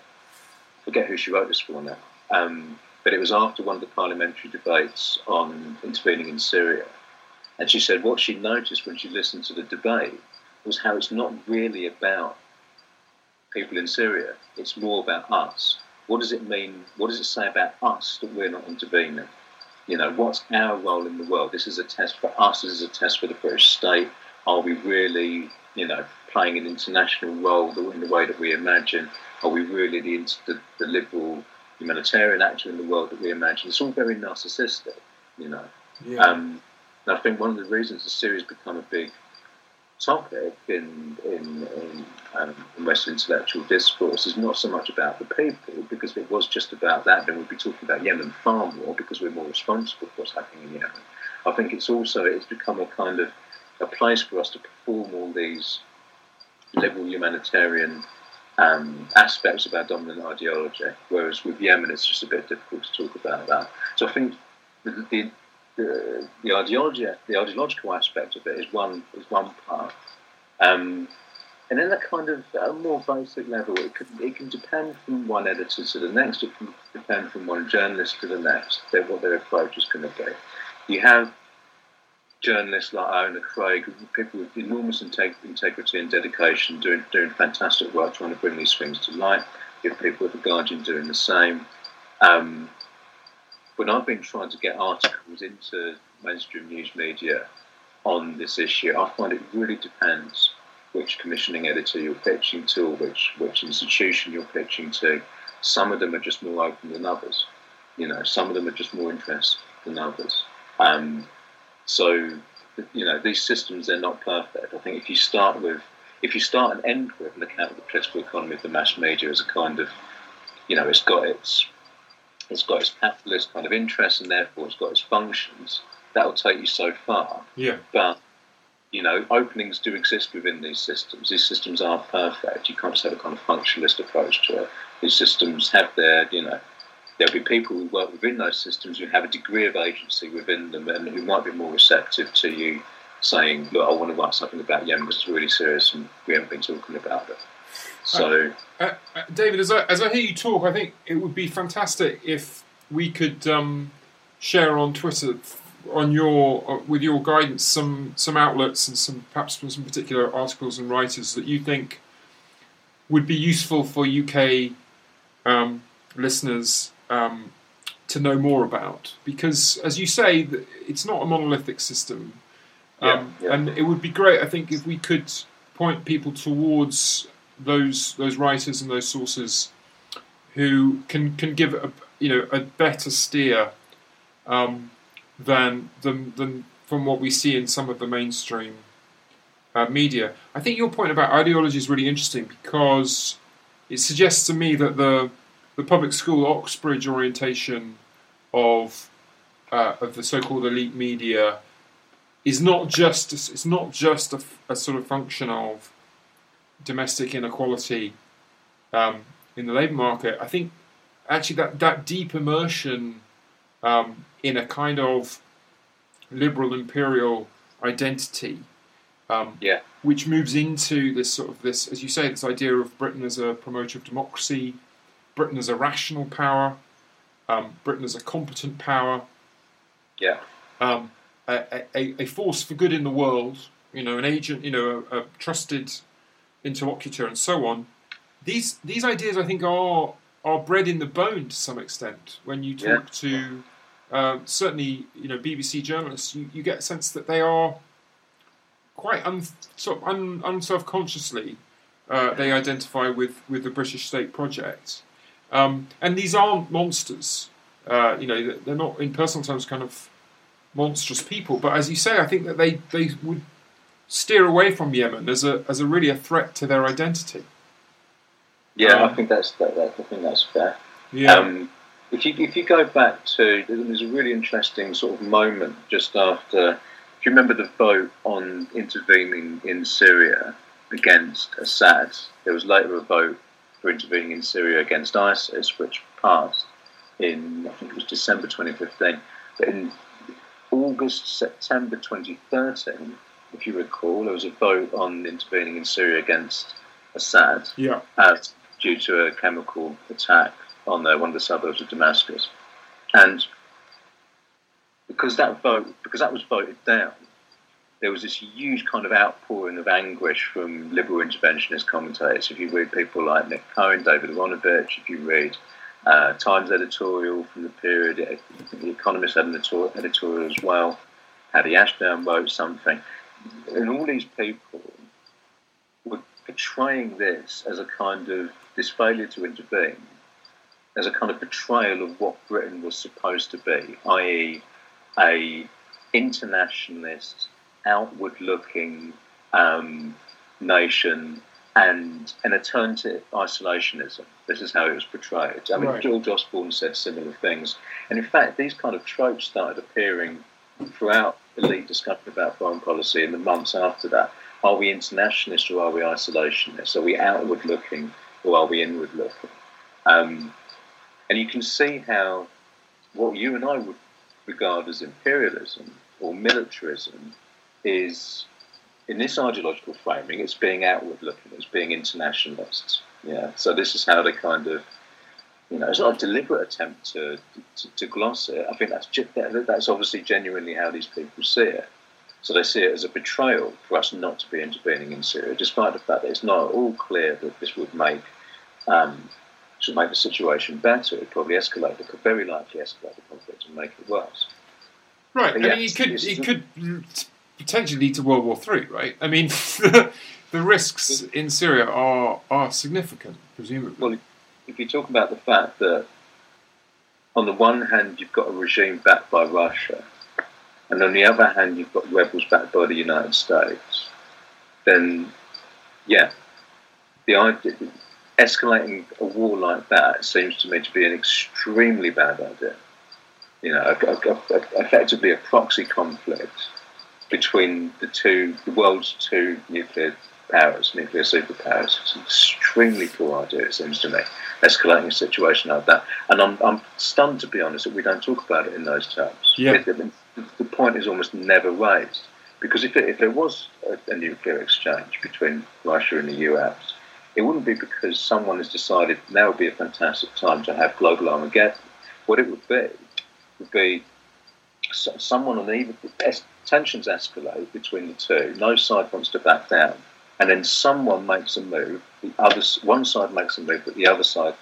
I forget who she wrote this for now. Um, but it was after one of the parliamentary debates on intervening in Syria. And she said what she noticed when she listened to the debate was how it's not really about people in Syria. It's more about us. What does it mean? What does it say about us that we're not intervening? You know, what's our role in the world? This is a test for us. This is a test for the British state. Are we really, you know, playing an international role in the way that we imagine? Are we really the, the, the liberal humanitarian actor in the world that we imagine? It's all very narcissistic, you know. Yeah. Um, I think one of the reasons the series become a big topic in, in, in, um, in, Western intellectual discourse is not so much about the people, because if it was just about that, then we'd be talking about Yemen far more because we're more responsible for what's happening in Yemen. I think it's also it's become a kind of a place for us to perform all these liberal humanitarian um, aspects of our dominant ideology, whereas with Yemen it's just a bit difficult to talk about that. So I think the, the the, the ideology, the ideological aspect of it is one is one part, um, and then a kind of a more basic level, it can, it can depend from one editor to the next. It can depend from one journalist to the next. What their approach is going to be. You have journalists like Iona Craig, people with enormous integ- integrity and dedication, doing doing fantastic work trying to bring these things to light. You have people at the Guardian doing the same. Um, when I've been trying to get articles into mainstream news media on this issue, I find it really depends which commissioning editor you're pitching to, which which institution you're pitching to. Some of them are just more open than others. You know, some of them are just more interested than others. Um, so, you know, these systems they're not perfect. I think if you start with, if you start and end with an account of the political economy of the mass media as a kind of, you know, it's got its it's got its capitalist kind of interests and therefore it's got its functions. That'll take you so far. Yeah. But you know, openings do exist within these systems. These systems aren't perfect. You can't just have a kind of functionalist approach to it. These systems have their, you know, there'll be people who work within those systems who have a degree of agency within them and who might be more receptive to you saying, look, I want to write something about Yemen because it's really serious and we haven't been talking about it. So, uh, uh, uh, David, as I, as I hear you talk, I think it would be fantastic if we could um, share on Twitter on your uh, with your guidance some some outlets and some perhaps some particular articles and writers that you think would be useful for UK um, listeners um, to know more about because as you say it's not a monolithic system um, yeah, yeah. and it would be great I think if we could point people towards those those writers and those sources who can can give a you know a better steer um, than, than, than from what we see in some of the mainstream uh, media. I think your point about ideology is really interesting because it suggests to me that the the public school Oxbridge orientation of uh, of the so-called elite media is not just it's not just a, a sort of function of domestic inequality um, in the labour market. I think actually that that deep immersion um, in a kind of liberal imperial identity. Um, yeah. Which moves into this sort of this, as you say, this idea of Britain as a promoter of democracy, Britain as a rational power, um, Britain as a competent power. Yeah. Um, a, a, a, force for good in the world, you know, an agent, you know, a, a trusted interlocutor, and so on. These these ideas, I think, are are bred in the bone to some extent when you talk yeah. to uh, certainly you know BBC journalists. You, you, get a sense that they are quite un, sort of un, unself-consciously uh, they identify with with the British state project, um, and these aren't monsters. Uh, you know they're not in personal terms kind of monstrous people, but as you say, I think that they they would steer away from Yemen as a as a really a threat to their identity. Yeah, um, I think that's that, that, I think that's fair. Yeah. Um, if you if you go back to there's a really interesting sort of moment just after. Do you remember the vote on intervening in Syria against Assad, there was later a vote for intervening in Syria against ISIS, which passed in I think it was December 2015. But in August September 2013, if you recall, there was a vote on intervening in Syria against Assad. Yeah. As due to a chemical attack on uh, one of the suburbs of Damascus. And because that vote, because that was voted down, there was this huge kind of outpouring of anguish from liberal interventionist commentators. If you read people like Nick Cohen, David Aaronovitch, if you read uh, Times editorial from the period, the Economist had an editorial as well. Paddy Ashdown wrote something. And all these people were portraying this as a kind of this failure to intervene as a kind of betrayal of what Britain was supposed to be, i.e., a internationalist, outward-looking um, nation and an alternative isolationism. This is how it was portrayed. I mean, right. George Osborne said similar things. And in fact, these kind of tropes started appearing throughout elite discussion about foreign policy in the months after that. Are we internationalists or are we isolationists? Are we outward looking or are we inward looking? Um, and you can see how what you and I would regard as imperialism or militarism is in this ideological framing, it's being outward looking, it's being internationalists. Yeah. So this is how they kind of, you know, it's not a deliberate attempt to to, to gloss it. I think that's that's obviously genuinely how these people see it. So they see it as a betrayal for us not to be intervening in Syria, despite the fact that it's not at all clear that this would make um, should make the situation better. It would probably escalate. It could very likely escalate the conflict and make it worse. Right. But I mean, it could it could potentially lead to World War Three. Right. I mean, the risks in Syria are are significant, presumably. Well, if you talk about the fact that on the one hand you've got a regime backed by Russia and on the other hand you've got rebels backed by the United States, then yeah, the idea, escalating a war like that seems to me to be an extremely bad idea. You know, a, a, a, effectively a proxy conflict between the two, the world's two nuclear powers, nuclear superpowers. It's an extremely poor idea, it seems to me, escalating a situation like that. And I'm, I'm stunned, to be honest, that we don't talk about it in those terms. Yeah. It, it, the point is almost never raised. Because if, it, if there was a, a, nuclear exchange between Russia and the US, it wouldn't be because someone has decided now would be a fantastic time to have global Armageddon. What it would be would be someone on either tensions escalate between the two. No side wants to back down, and then someone makes a move. The other one side makes a move, but the other side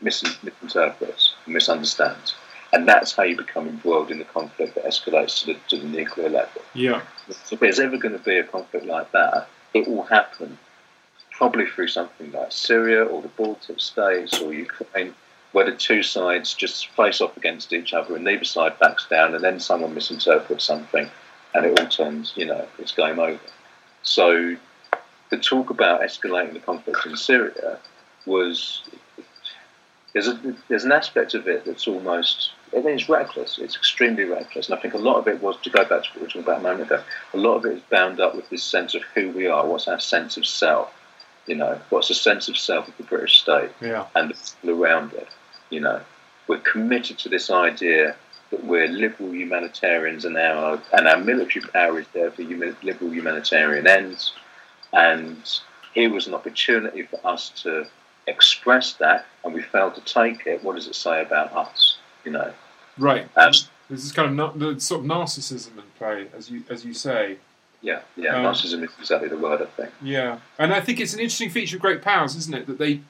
misinterprets, misunderstands and that's how you become embroiled in the conflict that escalates to the, to the nuclear level. Yeah. So if there's ever going to be a conflict like that, it will happen probably through something like Syria or the Baltic states or Ukraine, where the two sides just face off against each other and neither side backs down, and then someone misinterprets something, and it all turns, you know, it's game over. So the talk about escalating the conflict in Syria was there's a, there's an aspect of it that's almost I mean, it is reckless. It's extremely reckless, and I think a lot of it was to go back to what we were talking about a moment ago. A lot of it is bound up with this sense of who we are. What's our sense of self? You know, what's the sense of self of the British state yeah. and the people around it? You know, we're committed to this idea that we're liberal humanitarians, and our and our military power is there for liberal humanitarian ends. And here was an opportunity for us to express that, and we failed to take it. What does it say about us? You know, right? Um, this is kind of the sort of narcissism in play, as you as you say. Yeah, yeah, um, narcissism is exactly the word I think. Yeah, and I think it's an interesting feature of great powers, isn't it? That they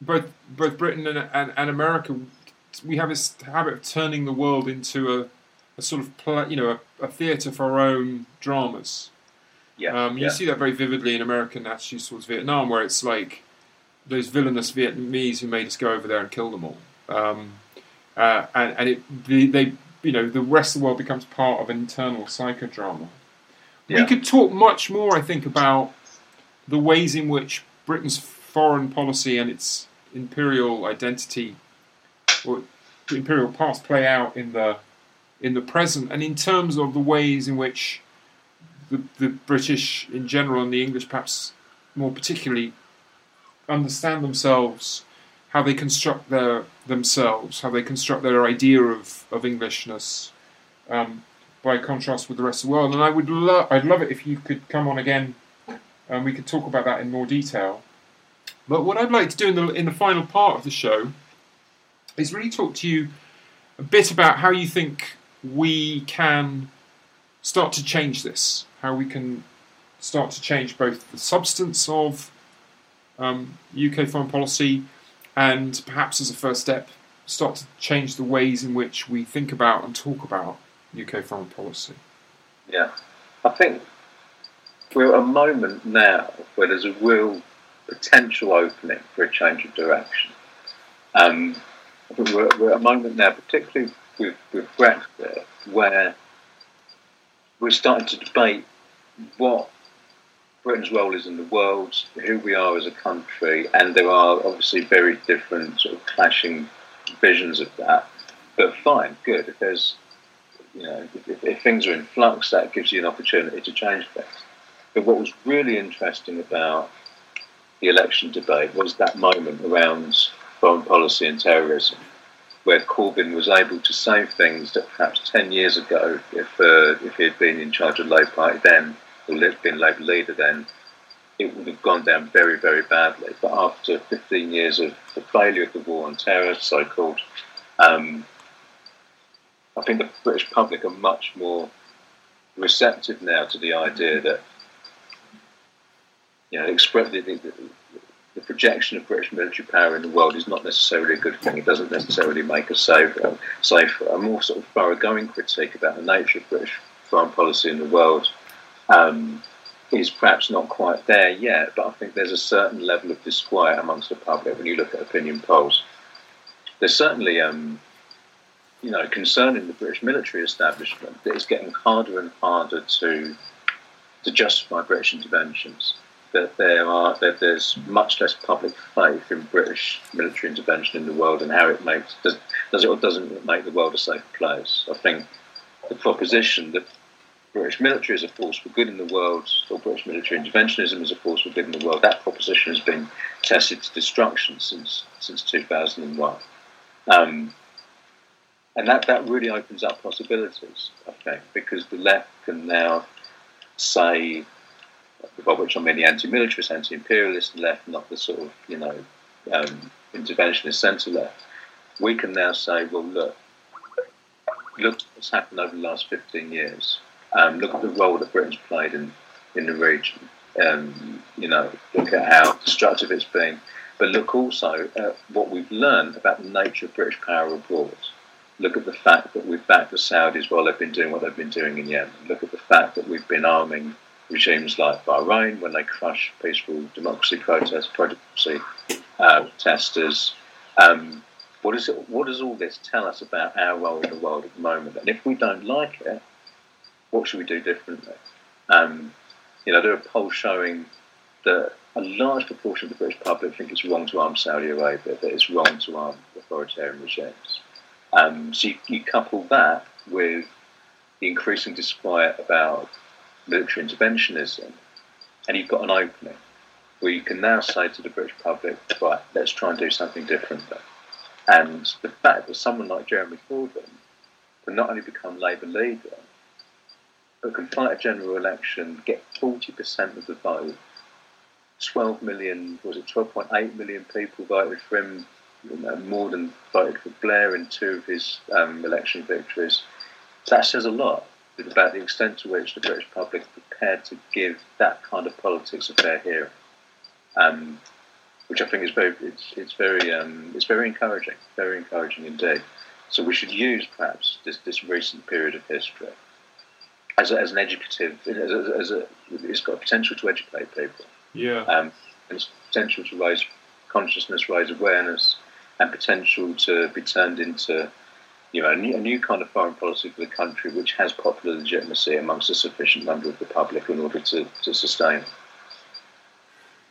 both both Britain and, and, and America, we have this habit of turning the world into a, a sort of play, you know a, a theatre for our own dramas. Yeah, um, you yeah. see that very vividly in American attitudes towards Vietnam, where it's like those villainous Vietnamese who made us go over there and kill them all. Um, uh, and and it, they, they, you know, the rest of the world becomes part of an internal psychodrama. Yeah. We could talk much more, I think, about the ways in which Britain's foreign policy and its imperial identity or imperial past play out in the in the present, and in terms of the ways in which the, the British in general and the English, perhaps more particularly, understand themselves, how they construct their themselves, how they construct their idea of, of Englishness, um, by contrast with the rest of the world. And I would love, I'd love it if you could come on again, and we could talk about that in more detail. But what I'd like to do in the in the final part of the show is really talk to you a bit about how you think we can start to change this, how we can start to change both the substance of um, UK foreign policy, and perhaps as a first step, start to change the ways in which we think about and talk about UK foreign policy. Yeah, I think we're at a moment now where there's a real potential opening for a change of direction. Um, we're, we're at a moment now, particularly with, with Brexit, where we're starting to debate what Britain's role is in the world, who we are as a country, and there are obviously very different sort of clashing visions of that. But fine, good. If there's, you know, if, if things are in flux, that gives you an opportunity to change things. But what was really interesting about the election debate was that moment around foreign policy and terrorism, where Corbyn was able to say things that perhaps 10 years ago, if, uh, if he had been in charge of Labour Party then, or been Labour leader, then it would have gone down very, very badly. But after 15 years of the failure of the war on terror, so called, um, I think the British public are much more receptive now to the idea that you know, express the, the, the, projection of British military power in the world is not necessarily a good thing. It doesn't necessarily make us safer. safer. A more sort of thoroughgoing critique about the nature of British foreign policy in the world um, is perhaps not quite there yet, but I think there's a certain level of disquiet amongst the public when you look at opinion polls. There's certainly, um, you know, concern in the British military establishment that it's getting harder and harder to to justify British interventions. That there are that there's much less public faith in British military intervention in the world and how it makes does, does it or doesn't make the world a safer place. I think the proposition that British military is a force for good in the world, or British military interventionism is a force for good in the world, that proposition has been tested to destruction since since 2001. Um, and that, that really opens up possibilities, I think, because the left can now say, by which I mean the anti-militarist, anti-imperialist left, not the sort of, you know, um, interventionist centre left, we can now say, well, look, look what's happened over the last 15 years. Um, look at the role that Britain's played in, in the region. Um, you know, look at how destructive it's been. But look also at what we've learned about the nature of British power abroad. Look at the fact that we've backed the Saudis while they've been doing what they've been doing in Yemen. Look at the fact that we've been arming regimes like Bahrain when they crush peaceful democracy protests, democracy uh, protesters. Um, what, is it, what does all this tell us about our role in the world at the moment? And if we don't like it, what should we do differently? Um, you know, there are polls showing that a large proportion of the British public think it's wrong to arm Saudi Arabia, that it's wrong to arm authoritarian regimes. Um, so you, you, couple that with the increasing disquiet about military interventionism, and you've got an opening where you can now say to the British public, right, let's try and do something differently. And the fact that someone like Jeremy Corbyn can not only become Labour leader, but can fight a general election, get 40% of the vote, 12 million, was it 12.8 million people voted for him, you know, more than voted for Blair in two of his um, election victories. That says a lot about the extent to which the British public are prepared to give that kind of politics a fair hearing, um, which I think is very, it's, it's very, um, it's very encouraging, very encouraging indeed. So we should use perhaps this, this recent period of history as, a, as an educative, as a, as a, it's got potential to educate people. Yeah. Um, and it's potential to raise consciousness, raise awareness, and potential to be turned into, you know, a new, a new kind of foreign policy for the country, which has popular legitimacy amongst a sufficient number of the public in order to, to sustain.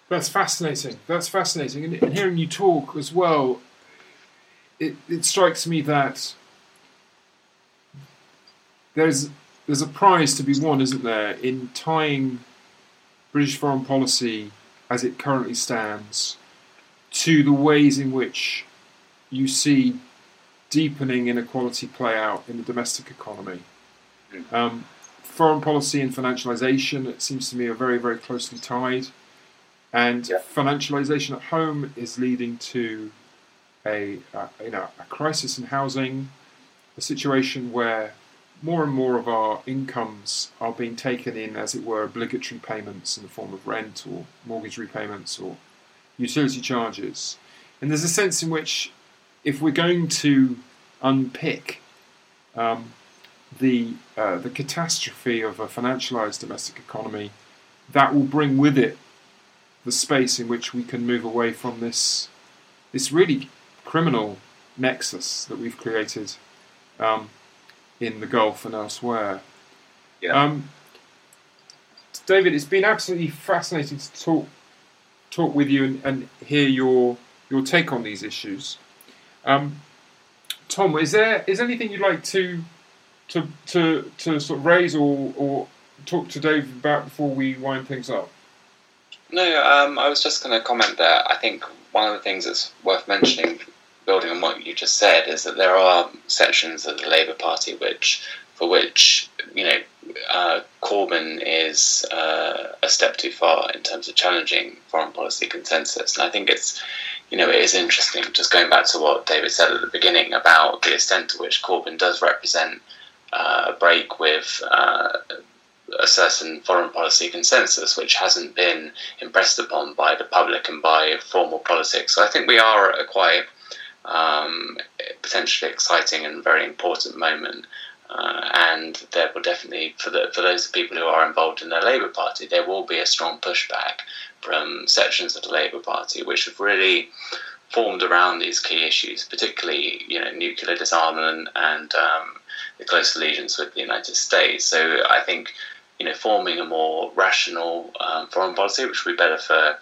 That's fascinating. That's fascinating. And, and hearing you talk as well, it, it strikes me that there's there's a prize to be won, isn't there, in tying British foreign policy as it currently stands to the ways in which you see deepening inequality play out in the domestic economy. Um, foreign policy and financialisation, it seems to me, are very, very closely tied. And yeah. financialisation at home is leading to a, a, you know, a crisis in housing, a situation where more and more of our incomes are being taken in, as it were, obligatory payments in the form of rent or mortgage repayments or utility charges. And there's a sense in which, if we're going to unpick um, the uh, the catastrophe of a financialized domestic economy, that will bring with it the space in which we can move away from this this really criminal nexus that we've created. Um, in the Gulf and elsewhere. Yeah. Um, David, it's been absolutely fascinating to talk talk with you and, and hear your your take on these issues. Um, Tom, is there is anything you'd like to to to to sort of raise or or talk to David about before we wind things up? No, um, I was just going to comment that I think one of the things that's worth mentioning building on what you just said, is that there are sections of the Labour Party which, for which you know, uh, Corbyn is uh, a step too far in terms of challenging foreign policy consensus. And I think it's, you know, it is interesting, just going back to what David said at the beginning about the extent to which Corbyn does represent uh, a break with uh, a certain foreign policy consensus, which hasn't been impressed upon by the public and by formal politics. So I think we are at a quite um, potentially exciting and very important moment. Uh, and there will definitely, for the for those people who are involved in the Labour Party, there will be a strong pushback from sections of the Labour Party, which have really formed around these key issues, particularly you know nuclear disarmament and um, the close allegiance with the United States. So I think you know forming a more rational um, foreign policy, which will be better for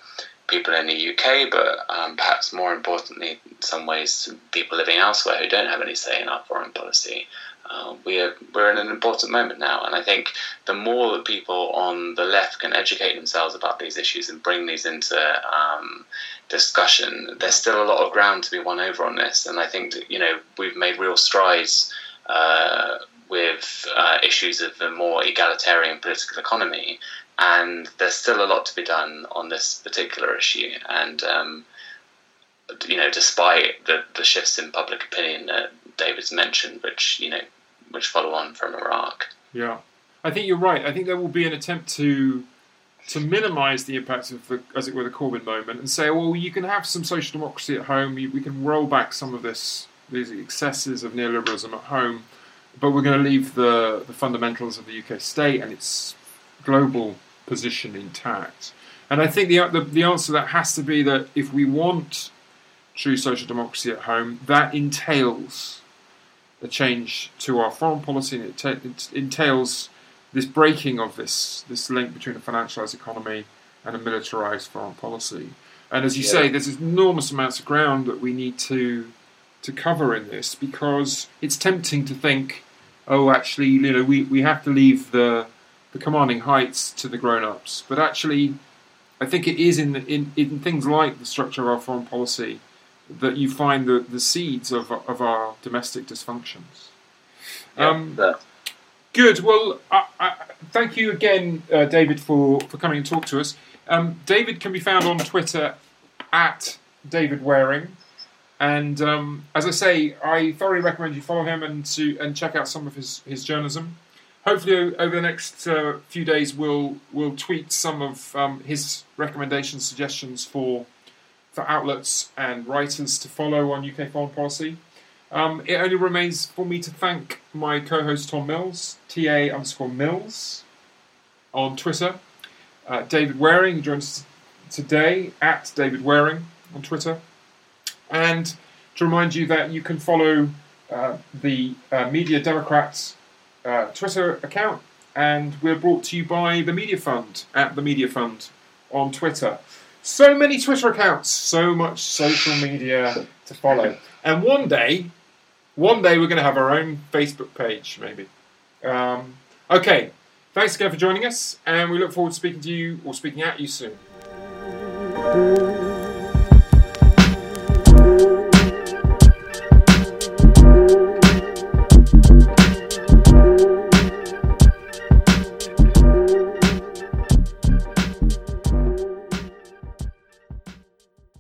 people in the UK, but um, perhaps more importantly, in some ways, people living elsewhere who don't have any say in our foreign policy. Uh, we're we're in an important moment now, and I think the more that people on the left can educate themselves about these issues and bring these into um, discussion, there's still a lot of ground to be won over on this, and I think that, you know we've made real strides. Uh, with uh, issues of a more egalitarian political economy, and there's still a lot to be done on this particular issue. And um, you know, despite the, the shifts in public opinion that David's mentioned, which you know, which follow on from Iraq. Yeah, I think you're right. I think there will be an attempt to to minimise the impact of the, as it were, the Corbyn moment, and say, well, you can have some social democracy at home. we can roll back some of this these excesses of neoliberalism at home, but we're going to leave the the fundamentals of the UK state and its global position intact. And I think the, the, the answer to that has to be that if we want true social democracy at home, that entails a change to our foreign policy, and it, ta- it entails this breaking of this this link between a financialized economy and a militarized foreign policy. And as you yeah. say, there's enormous amounts of ground that we need to to cover in this because it's tempting to think, oh, actually, you know, we, we have to leave the the commanding heights to the grown-ups. But actually, I think it is in, the, in, in things like the structure of our foreign policy that you find the, the seeds of, of our domestic dysfunctions. Yeah, um, good. Well, I, I, thank you again, uh, David, for, for coming and talk to us. Um, David can be found on Twitter at David Wearing. And um, as I say, I thoroughly recommend you follow him and to and check out some of his, his journalism hopefully over the next uh, few days we'll we'll tweet some of um, his recommendations, suggestions for for outlets and writers to follow on UK foreign policy. Um, it only remains for me to thank my co-host Tom Mills, TA underscore Mills, on Twitter. Uh, David Wearing joins us today at David Wearing on Twitter, and to remind you that you can follow uh, the uh, Media Democrats uh, Twitter account, and we're brought to you by the Media Fund at the Media Fund on Twitter. So many Twitter accounts, so much social media to follow, and one day, one day we're going to have our own Facebook page, maybe. Um, okay, thanks again for joining us, and we look forward to speaking to you or speaking at you soon.